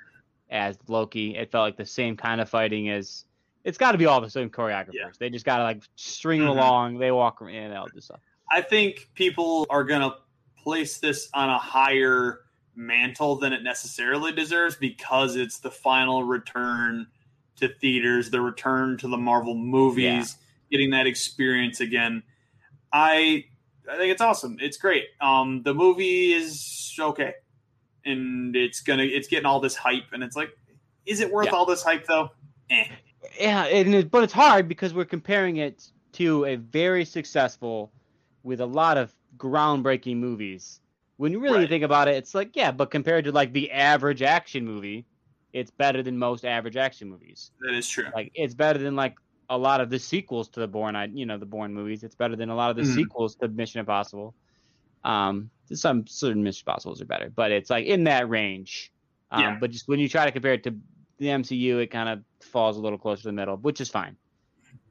as Loki. It felt like the same kind of fighting as. It's got to be all the same choreographers. Yeah. They just got to like string Mhm. along. They walk in and all this stuff. I think people are gonna place this on a higher mantle than it necessarily deserves because it's the final return to theaters, the return to the Marvel movies, yeah. getting that experience again. I I think it's awesome. It's great. Um, the movie is okay, and it's gonna it's getting all this hype, and it's like, is it worth yeah. all this hype though? Eh. Yeah, it, but it's hard because we're comparing it to a very successful, with a lot of groundbreaking movies. When you really right. think about it, it's like yeah, but compared to like the average action movie, it's better than most average action movies. That is true. Like it's better than like a lot of the sequels to the Bourne, I you know the Bourne movies. It's better than a lot of the mm sequels to Mission Impossible. Um, some certain Mission Impossibles are better, but it's like in that range. Um, yeah. But just when you try to compare it to the MCU, it kind of falls a little closer to the middle, which is fine.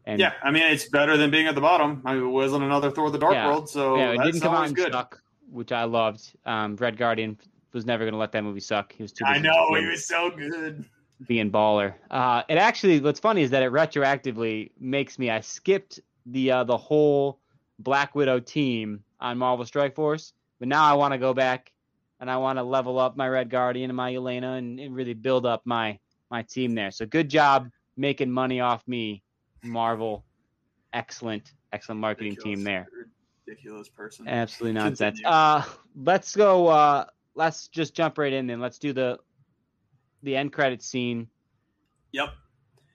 And yeah, I mean it's better than being at the bottom. I mean, it wasn't another Thor: The Dark yeah, World, so yeah, it didn't come out good. suck, which I loved. Um, Red Guardian was never going to let that movie suck. He was too. I know he was so good being baller. Uh, it actually, what's funny is that it retroactively makes me. I skipped the uh, the whole Black Widow team on Marvel Strike Force, but now I want to go back and I want to level up my Red Guardian and my Yelena and, and, really build up my my team there. So good job making money off me, Marvel. Excellent, excellent marketing ridiculous, team there. Ridiculous person. Absolutely nonsense. Uh, let's go. Uh, let's just jump right in then. Let's do the the end credit scene. Yep.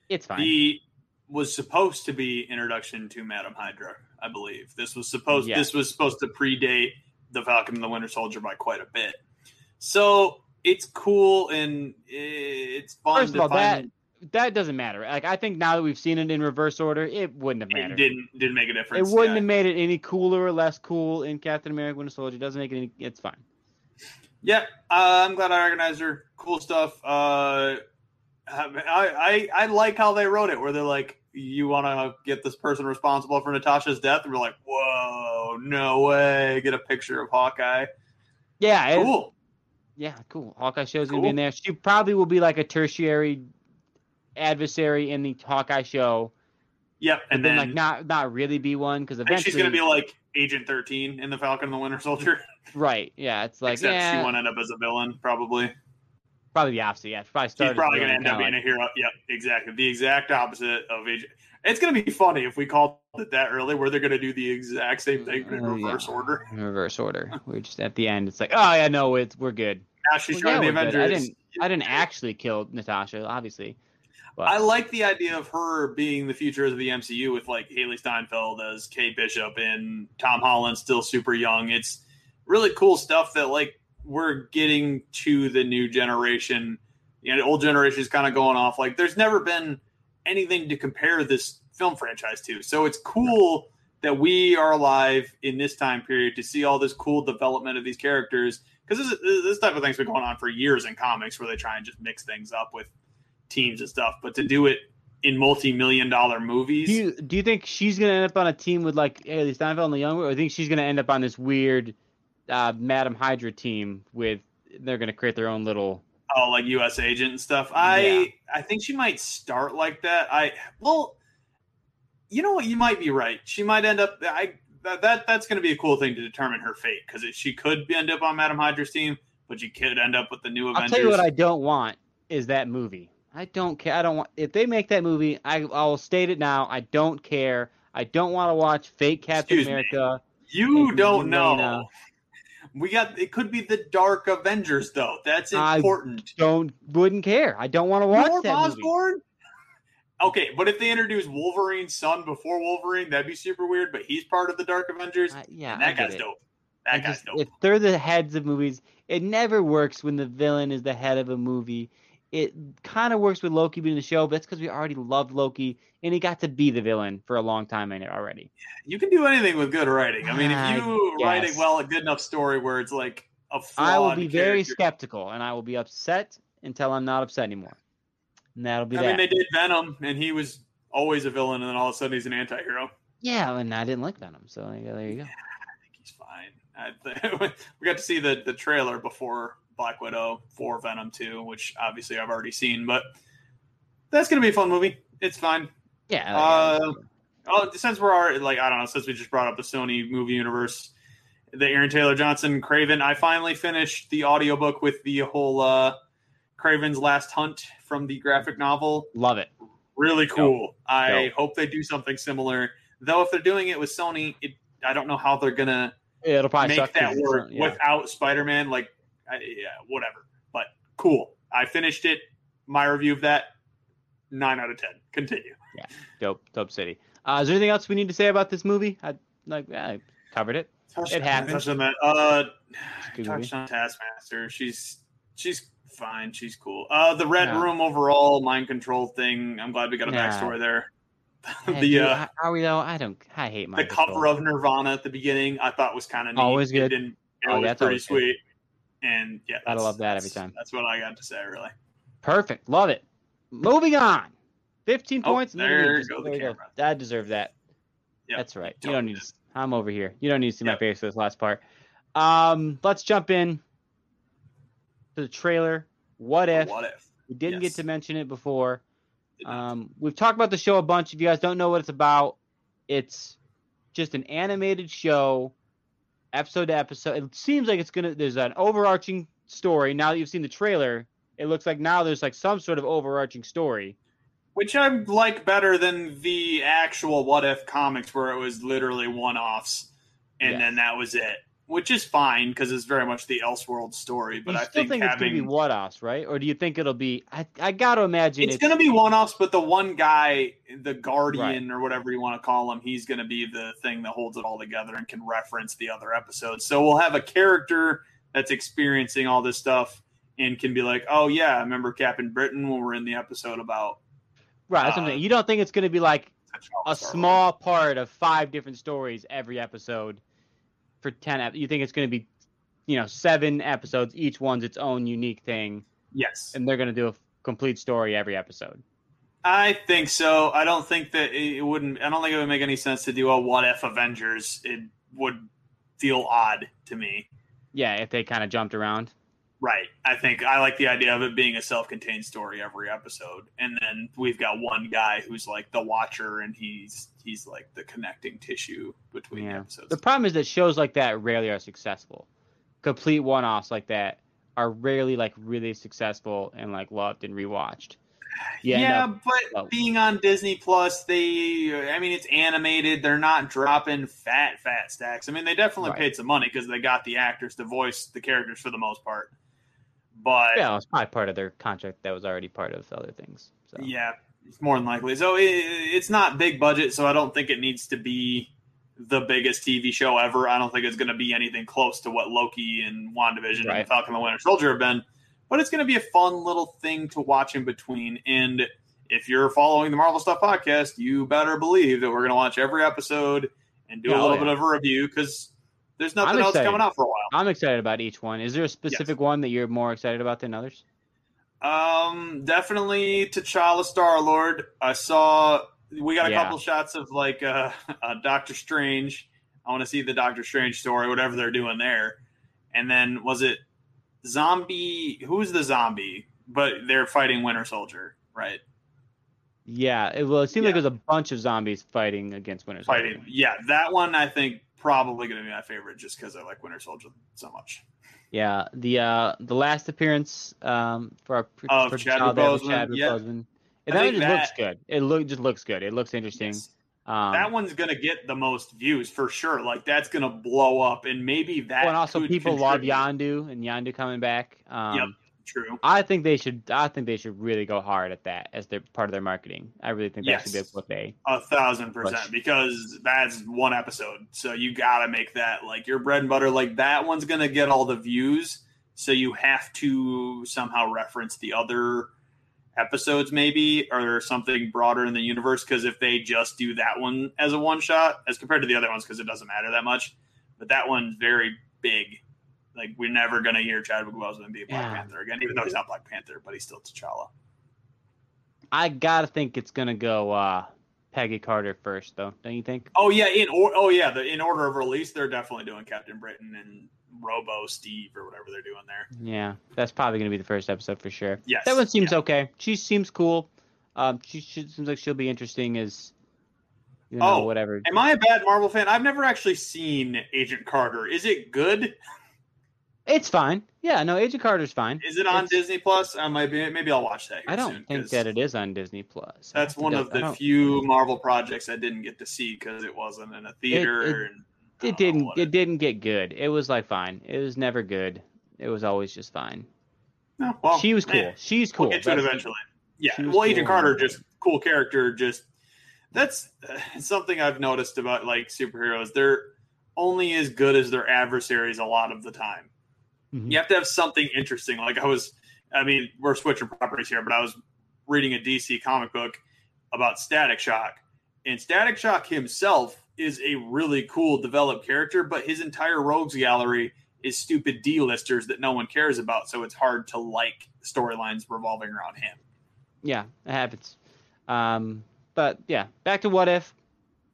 It's fine. The was supposed to be introduction to Madam Hydra, I believe. This was supposed yeah. this was supposed to predate the Falcon and the Winter Soldier by quite a bit. So it's cool and it's fun. First of all, that that doesn't matter. Like I think now that we've seen it in reverse order, it wouldn't have mattered. It didn't didn't make a difference. It wouldn't yeah. have made it any cooler or less cool in Captain America: Winter Soldier. It doesn't make it any. It's fine. Yeah, uh, I'm glad I organized her. Cool stuff. Uh, I, I I like how they wrote it, where they're like, "You want to get this person responsible for Natasha's death?" And we're like, "Whoa, no way!" Get a picture of Hawkeye. Yeah, cool. Yeah, cool. Hawkeye show's cool. gonna be in there. She probably will be like a tertiary adversary in the Hawkeye show. Yep, and then, then, like not not really be one because eventually she's gonna be like Agent Thirteen in the Falcon and the Winter Soldier. Right. Yeah. It's like Except yeah. she won't end up as a villain, probably. Probably the opposite. Yeah. Probably She's probably going to end up being like... a hero. Yep. Exactly. The exact opposite of Agent. It's going to be funny if we called it that early, where they're going to do the exact same thing in uh, reverse yeah. order. In reverse order. we're just at the end. It's like, oh yeah, no, it's we're good. Now she's well, yeah, the Avengers. Good. I didn't. I didn't actually kill Natasha, obviously. But. I like the idea of her being the future of the MCU with like Hailee Steinfeld as Kate Bishop and Tom Holland still super young. It's really cool stuff that like we're getting to the new generation. You know, old generation is kind of going off. Like, there's never been anything to compare this film franchise to. So it's cool that we are alive in this time period to see all this cool development of these characters. Because this, this type of thing's been going on for years in comics, where they try and just mix things up with teams and stuff. But to do it in multi-million dollar movies. Do you, do you think she's going to end up on a team with like Hailee Steinfeld and the Young, or do you think she's going to end up on this weird uh, Madam Hydra team with they're going to create their own little oh like U.S. agent and stuff. I yeah. I think she might start like that. I well, you know what? You might be right. She might end up. I that, that that's going to be a cool thing to determine her fate because she could end up on Madam Hydra's team, but she could end up with the new Avengers. I'll tell you what I don't want is that movie. I don't care. I don't want if they make that movie. I I will state it now. I don't care. I don't want to watch fake Captain Excuse America. Me. You don't know we got it could be the Dark Avengers though. That's important. I don't wouldn't care. I don't want to watch Norm that Osborn. Movie. Okay, but if they introduce Wolverine's son before Wolverine, that'd be super weird. But he's part of the Dark Avengers. Uh, yeah, that guy's it. dope. That I guy's just, dope. If they're the heads of movies, it never works when the villain is the head of a movie it kind of works with Loki being the show, but that's because we already loved Loki and he got to be the villain for a long time in it already. You can do anything with good writing. I mean, if ah, you write it well, a good enough story where it's like a I will be very skeptical and I will be upset until I'm not upset anymore. And that'll be I that. mean, they did Venom and he was always a villain and then all of a sudden he's an anti-hero. Yeah, and I didn't like Venom, so there you go. I think he's fine. I, [laughs] we got to see the the trailer before Black Widow for Venom 2, which obviously I've already seen, but that's going to be a fun movie. It's fine. Yeah. Uh, oh, since we're already, like, I don't know, since we just brought up the Sony movie universe, the Aaron Taylor Johnson Kraven, I finally finished the audiobook with the whole uh, Kraven's Last Hunt from the graphic novel. Love it. Really cool. Dope. I Dope. hope they do something similar. Though if they're doing it with Sony, it, I don't know how they're gonna It'll probably make that work yeah. without Spider-Man. Like, I, yeah, whatever. But cool. I finished it. My review of that, nine out of ten. Continue. Yeah, dope, dope city. Uh, is there anything else we need to say about this movie? I like yeah, I covered it. Touched- It happens. touched on that. Uh, Good touched movie. on Taskmaster. She's she's fine. She's cool. Uh, the Red Yeah. Room overall mind control thing. I'm glad we got a Nah. backstory there. [laughs] Yeah, the dude, uh, are we though? I don't. I hate my the cover of Nirvana at the beginning, I thought was kind of neat. Always It good. didn't- It Oh, was that's pretty sweet. good. And yeah, Gotta love that every time. That's what I got to say. Really. Perfect. Love it. Moving on. 15 Oh, points. There goes the There you go. camera. I deserve that. Yep. That's right. You don't need to, I'm over here. You don't need to see my face for this last part. Um, let's jump in to the trailer. What if? What if? We didn't Yes. get to mention it before. Um, we've talked about the show a bunch. If you guys don't know what it's about, it's just an animated show, episode to episode. It seems like it's gonna. There's an overarching story. Now that you've seen the trailer, it looks like now there's like some sort of overarching story. Which I like better than the actual What If comics, where it was literally one offs, and Yes. then that was it. Which is fine because it's very much the Elseworld story. But you I think, think, it's gonna be having what-offs, right? Or do you think it'll be? I I gotta imagine it's going to be one offs, but the one guy, the Guardian Right. or whatever you want to call him, he's going to be the thing that holds it all together and can reference the other episodes. So we'll have a character that's experiencing all this stuff and can be like, "Oh yeah, I remember Captain Britain when we're in the episode about right. Uh. You don't think it's gonna be like a small part of five different stories every episode for 10 ep- you think it's going to be you know seven episodes each one's its own unique thing Yes, and they're going to do a f- complete story every episode I think so. I don't think that it it wouldn't. I don't think it would make any sense to do a what if Avengers. It would feel odd to me. yeah if they kind of jumped around Right. I think I like the idea of it being a self-contained story every episode, and then we've got one guy who's like the watcher, and he's he's like the connecting tissue between the yeah episodes. the problem is that shows like that rarely are successful complete one-offs like that are rarely like really successful and like loved and rewatched You yeah, but being on Disney Plus, they I mean it's animated. They're not dropping fat fat stacks. I mean they definitely Right. paid some money because they got the actors to voice the characters for the most part. But yeah it's probably part of their contract that was already part of other things so Yeah, it's more than likely. So it, it's not big budget, so I don't think it needs to be the biggest TV show ever. I don't think it's going to be anything close to what Loki and WandaVision Right. and Falcon the Winter Soldier have been. But it's going to be a fun little thing to watch in between. And if you're following the Marvel Stuff podcast, you better believe that we're going to watch every episode and do Yeah, a little yeah. bit of a review because there's nothing else coming out for a while. i'm excited about each one is there a specific one that you're more excited about than others Um, definitely T'Challa Star Lord. I saw we got a Yeah. couple shots of like uh, [laughs] uh Doctor Strange. I want to see the Doctor Strange story, whatever they're doing there. And then was it zombie? Who's the zombie? But they're fighting Winter Soldier, right? Yeah, it, well, it seemed like Yeah. there was a bunch of zombies fighting against Winter Soldier. Fighting, yeah. That one I think probably going to be my favorite, just because I like Winter Soldier so much. Yeah, the uh the last appearance um for our Of for Chadwick T'Challa there with Boseman, Chadwick yeah. Boseman. I And that just looks good. It look just looks good. It looks interesting. Um, that one's going to get the most views for sure. Like that's going to blow up, and maybe that. well, and also people love. Yondu and Yondu coming back. Um, Yep. True. I think they should. I think they should really go hard at that as their part of their marketing. I really think that should be what they. A thousand percent Push. because that's one episode. So you gotta make that like your bread and butter. Like that one's gonna get all the views. So you have to somehow reference the other episodes, maybe, or something broader in the universe. Because if they just do that one as a one shot, as compared to the other ones, because it doesn't matter that much, but that one's very big. Like we're never gonna hear Chadwick Boseman be a Black Yeah. Panther again, even though he's not Black Panther, but he's still T'Challa. I gotta think it's gonna go uh Peggy Carter first, though. Don't you think? Oh yeah, in or oh yeah, the in order of release, they're definitely doing Captain Britain and Robo Steve or whatever they're doing there. Yeah, that's probably gonna be the first episode for sure. Yes, That one seems yeah. okay. She seems cool. Um, she, she seems like she'll be interesting as You know, Oh, whatever. Am I a bad Marvel fan? I've never actually seen Agent Carter. Is it good? [laughs] It's fine. Yeah, no, Agent Carter's fine. Is it on It's- Disney Plus? I might be. Maybe I'll watch that. I don't soon, think that it is on Disney Plus. That's one of the few Marvel projects I didn't get to see because it wasn't in a theater. it- and It I don't know didn't. what It didn't get good. It was like fine. It was never good. It was always just fine. No, well, she was cool. eh, She's cool. We'll get to it eventually. Yeah. Well, Agent. Carter, just cool character. Just that's uh, something I've noticed about like superheroes. They're only as good as their adversaries a lot of the time. Mhm. You have to have something interesting. Like I was, I mean, we're switching properties here, but I was reading a DC comic book about Static Shock, and Static Shock himself is a really cool developed character, but his entire rogues gallery is stupid D-listers that no one cares about, so it's hard to like storylines revolving around him. Yeah, it happens. Um, but yeah, back to what if.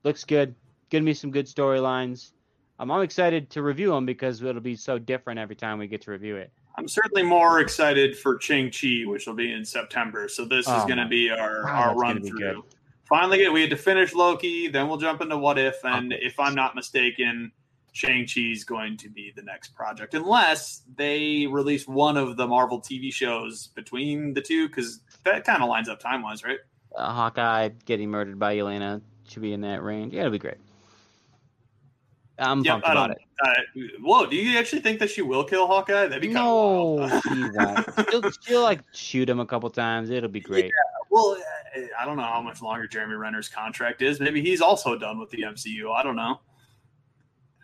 Looks good. Give me some good storylines. Um, I'm excited to review them because it'll be so different every time we get to review it. I'm certainly more excited for Shang Chi, which will be in September. So this is Oh going to be our, wow, our run through. Finally, we had to finish Loki, then we'll jump into What If, and Okay. if I'm not mistaken, Shang Chi's going to be the next project, unless they release one of the Marvel TV shows between the two, because that kind of lines up time wise, right? Uh, Hawkeye getting murdered by Yelena should be in that range. Yeah, it'll be great. I'm Yeah, pumped about it. Uh, whoa, do you actually think that she will kill Hawkeye? That'd be kind No, of she won't. She'll, [laughs] she'll like shoot him a couple times. It'll be great. Well, uh, I don't know how much longer Jeremy Renner's contract is. Maybe he's also done with the MCU. I don't know.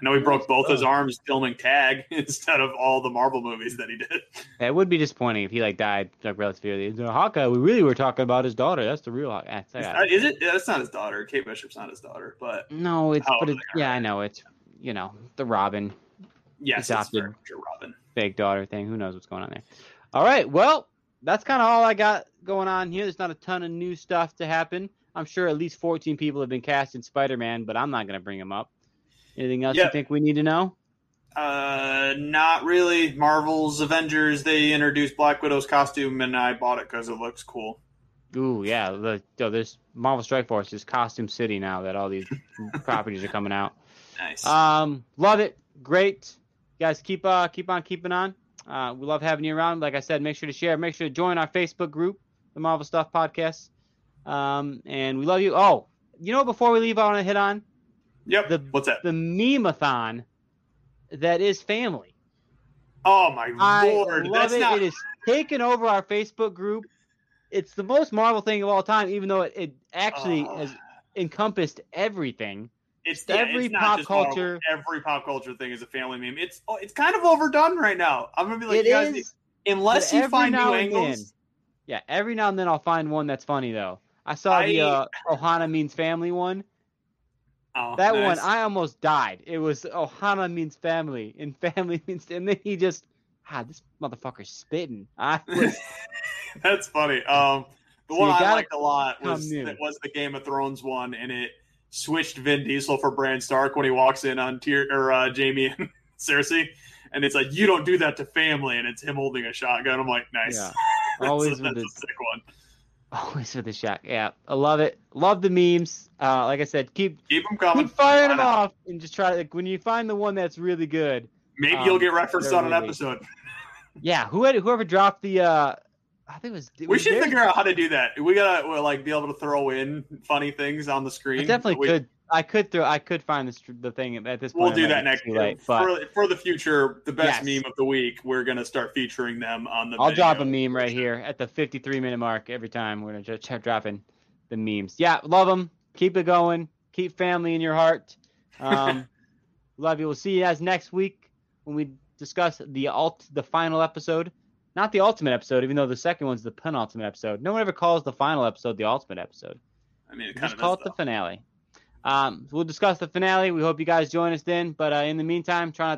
I know he broke both his arms filming Tag [laughs] instead of all the Marvel movies that he did. It would be disappointing if he like died like relatively. early. Hawkeye, we really were talking about his daughter. That's the real Hawkeye. Is it? Yeah, that's not his daughter. Kate Bishop's not his daughter, but No, it's but old it, yeah, I know it's you know the Robin yes, Adopted. it's very much a Robin. fake daughter thing. Who knows what's going on there? All right, well that's kind of all I got going on here. There's not a ton of new stuff to happen. I'm sure at least 14 people have been cast in Spider-Man, but I'm not going to bring them up. Anything else Yeah. you think we need to know? Uh, not really. Marvel's Avengers. They introduced Black Widow's costume, and I bought it because it looks cool. Ooh, yeah. The, oh, there's Marvel Strike Force is Costume City now that all these [laughs] properties are coming out. Nice. Um, love it. Great. You guys keep uh keep on keeping on. Uh, we love having you around. Like I said, make sure to share. Make sure to join our Facebook group, the Marvel Stuff Podcast. Um, and we love you. Oh, you know, before we leave, I want to hit on yep. the What's that? the meme-a-thon that is family. Oh my I lord! love That's it. not. It is taken over our Facebook group. It's the most Marvel thing of all time, even though it, it actually Oh. has encompassed everything. It's every it's pop culture- Every pop culture thing is a family meme. It's oh, it's kind of overdone right now. I'm gonna be like, It you guys, is, unless you find new angles. then- Yeah, every now and then I'll find one that's funny though. I saw the I- uh, Ohana means family one. Oh, That nice. one, I almost died. It was Ohana means family, and [laughs] family means, and then he just, ah, this motherfucker's spitting. I [laughs] was, That's funny. Um, the So one I liked a lot was that was the Game of Thrones one, and it switched Vin Diesel for Bran Stark when he walks in on Tyr or uh, Jaime and [laughs] Cersei, and it's like you don't do that to family, and it's him holding a shotgun. I'm like, nice. Yeah. [laughs] Always a, with a sick one. always with the shot. Yeah, I love it. Love the memes. Uh, like I said, keep Keep them coming. keep firing them off, and just try. Like when you find the one that's really good, Maybe Um, you'll get referenced on an really- episode. [laughs] yeah. Who had, whoever dropped the, uh, I think it was. We was should figure out how to do that. We gotta well, like be able to throw in funny things on the screen. I definitely We- could. I could throw. I could find the the thing at this point. We'll do that next late, but for, for the future. The best Yes. meme of the week. We're gonna start featuring them on the. I'll drop a meme right here at the 53 minute mark every time. We're gonna just start dropping the memes. Yeah, love them. Keep it going. Keep family in your heart. Um, [laughs] love you. We'll see you guys next week when we discuss the alt, the final episode. Not the ultimate episode, even though the second one's the penultimate episode. No one ever calls the final episode the ultimate episode. I mean, it kind Just call it the finale. Um, we'll discuss the finale. We hope you guys join us then. But uh, in the meantime, try not to.